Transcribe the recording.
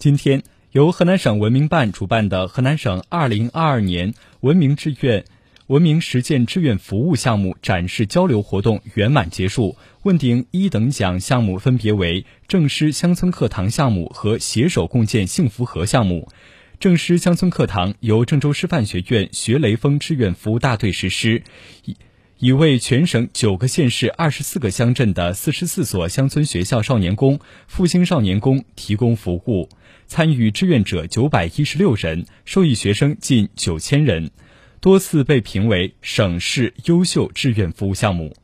今天，由河南省文明办主办的河南省2022年文明志愿、文明实践志愿服务项目展示交流活动圆满结束。问鼎一等奖项目分别为正师乡村课堂项目和携手共建幸福河项目。正师乡村课堂由郑州师范学院学雷锋志愿服务大队实施，已为全省九个县市二十四个乡镇的四十四所乡村学校少年宫、复兴少年宫提供服务。参与志愿者九百一十六人，受益学生近九千人，多次被评为省市优秀志愿服务项目。